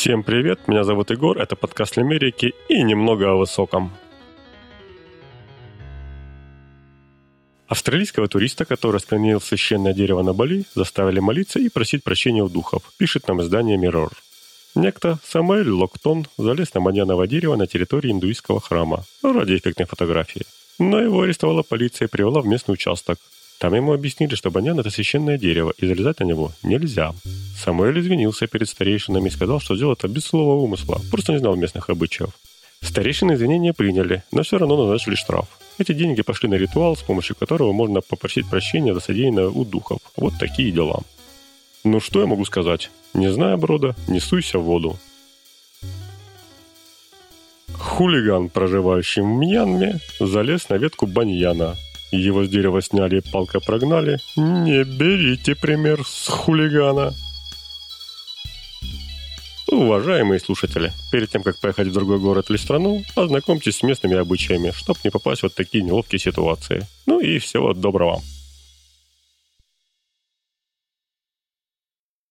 Всем привет, меня зовут Егор, это подкаст Америки и немного о высоком. Австралийского туриста, который склонил священное дерево на Бали, заставили молиться и просить прощения у духов, пишет нам издание Mirror. Некто Самуэль Локтон залез на маньяново дерево на территории индуистского храма ради эффектной фотографии. Но его арестовала полиция и привела в местный участок. Там ему объяснили, что баньян – это священное дерево, и залезать на него нельзя. Самуэль извинился перед старейшинами и сказал, что сделал это без слова умысла, просто не знал местных обычаев. Старейшины извинения приняли, но все равно назначили штраф. Эти деньги пошли на ритуал, с помощью которого можно попросить прощения за содеянное у духов. Вот такие дела. Ну что я могу сказать? Не зная брода, не суйся в воду. Хулиган, проживающий в Мьянме, залез на ветку баньяна, его с дерева сняли, палка прогнали. Не берите пример с хулигана. Уважаемые слушатели, перед тем, как поехать в другой город или страну, ознакомьтесь с местными обычаями, чтобы не попасть в вот такие неловкие ситуации. Ну и всего доброго.